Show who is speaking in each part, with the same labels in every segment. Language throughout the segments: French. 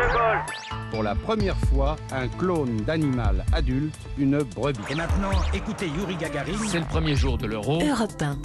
Speaker 1: de Gaulle.
Speaker 2: Pour la première fois, un clone d'animal adulte, une brebis.
Speaker 3: Et maintenant, écoutez Yuri Gagarin.
Speaker 4: C'est le premier jour de l'euro.
Speaker 5: Europe 1.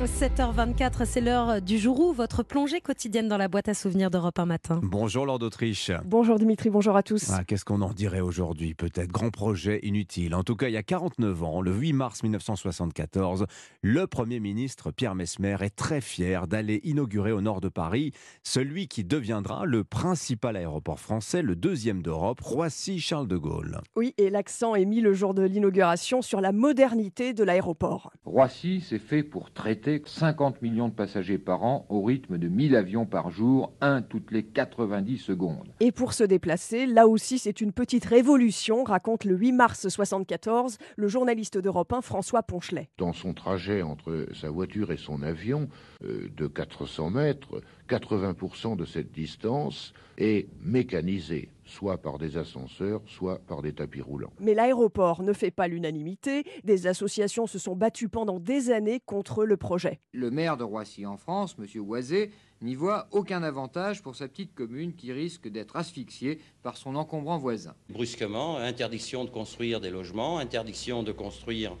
Speaker 5: 7h24, c'est l'heure du jour où votre plongée quotidienne dans la boîte à souvenirs d'Europe 1 matin.
Speaker 6: Bonjour Lord d'Autriche.
Speaker 7: Bonjour Dimitri, bonjour à tous.
Speaker 6: Ah, Qu'est-ce qu'on en dirait aujourd'hui Peut-être? Grand projet inutile. En tout cas, il y a 49 ans, le 8 mars 1974, le Premier ministre Pierre Mesmer est très fier d'aller inaugurer au nord de Paris celui qui deviendra le principal aéroport français, le deuxième d'Europe, Roissy-Charles de Gaulle.
Speaker 7: Oui, et l'accent est mis le jour de l'inauguration sur la modernité de l'aéroport.
Speaker 8: Roissy, c'est fait pour traiter 50 millions de passagers par an au rythme de 1000 avions par jour, un toutes les 90 secondes.
Speaker 7: Et pour se déplacer, là aussi c'est une petite révolution, raconte le 8 mars 74 le journaliste d'Europe 1 François Ponchelet.
Speaker 9: Dans son trajet entre sa voiture et son avion euh, de 400 mètres, 80% de cette distance est mécanisée, soit par des ascenseurs, soit par des tapis roulants.
Speaker 7: Mais l'aéroport ne fait pas l'unanimité. Des associations se sont battues pendant des années contre le projet.
Speaker 10: Le maire de Roissy en France, M. Oisé, n'y voit aucun avantage pour sa petite commune qui risque d'être asphyxiée par son encombrant voisin.
Speaker 11: Brusquement, interdiction de construire des logements, interdiction de construire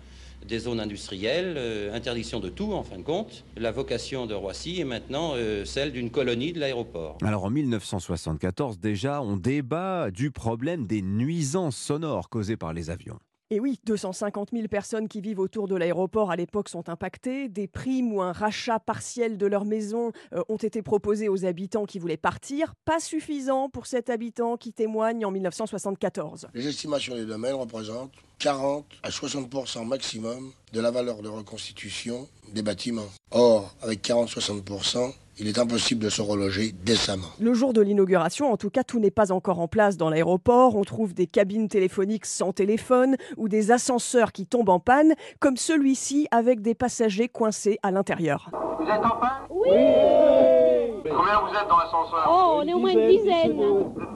Speaker 11: des zones industrielles, euh, interdiction de tout en fin de compte. La vocation de Roissy est maintenant euh, celle d'une colonie de l'aéroport.
Speaker 6: Alors en 1974, déjà, on débat du problème des nuisances sonores causées par les avions.
Speaker 7: Et oui, 250 000 personnes qui vivent autour de l'aéroport à l'époque sont impactées. Des primes ou un rachat partiel de leur maison euh, ont été proposés aux habitants qui voulaient partir. Pas suffisant pour cet habitant qui témoigne en 1974.
Speaker 12: Les estimations des domaines représentent 40 à 60% maximum de la valeur de reconstitution des bâtiments. Or, avec 40-60%, il est impossible de se reloger décemment.
Speaker 7: Le jour de l'inauguration, en tout cas, tout n'est pas encore en place dans l'aéroport. On trouve des cabines téléphoniques sans téléphone ou des ascenseurs qui tombent en panne, comme celui-ci avec des passagers coincés à l'intérieur.
Speaker 1: Vous êtes en panne?
Speaker 13: Oui
Speaker 1: Combien vous êtes dans l'ascenseur?
Speaker 13: Oh, on est au moins une dizaine.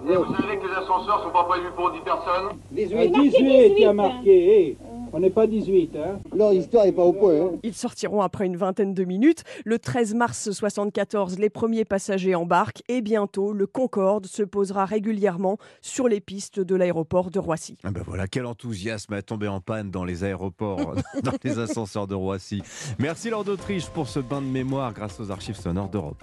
Speaker 1: Et vous savez que les ascenseurs sont pas prévus pour 10 personnes?
Speaker 13: 18, 18 il y a marqué.
Speaker 14: On n'est pas 18, hein
Speaker 12: Leur histoire n'est pas au point. Hein.
Speaker 7: Ils sortiront après une vingtaine de minutes. Le 13 mars 74, les premiers passagers embarquent et bientôt, le Concorde se posera régulièrement sur les pistes de l'aéroport de Roissy.
Speaker 6: Ah ben voilà, quel enthousiasme à tomber en panne dans les aéroports, dans les ascenseurs de Roissy. Merci Lord d'Autriche pour ce bain de mémoire grâce aux archives sonores d'Europe.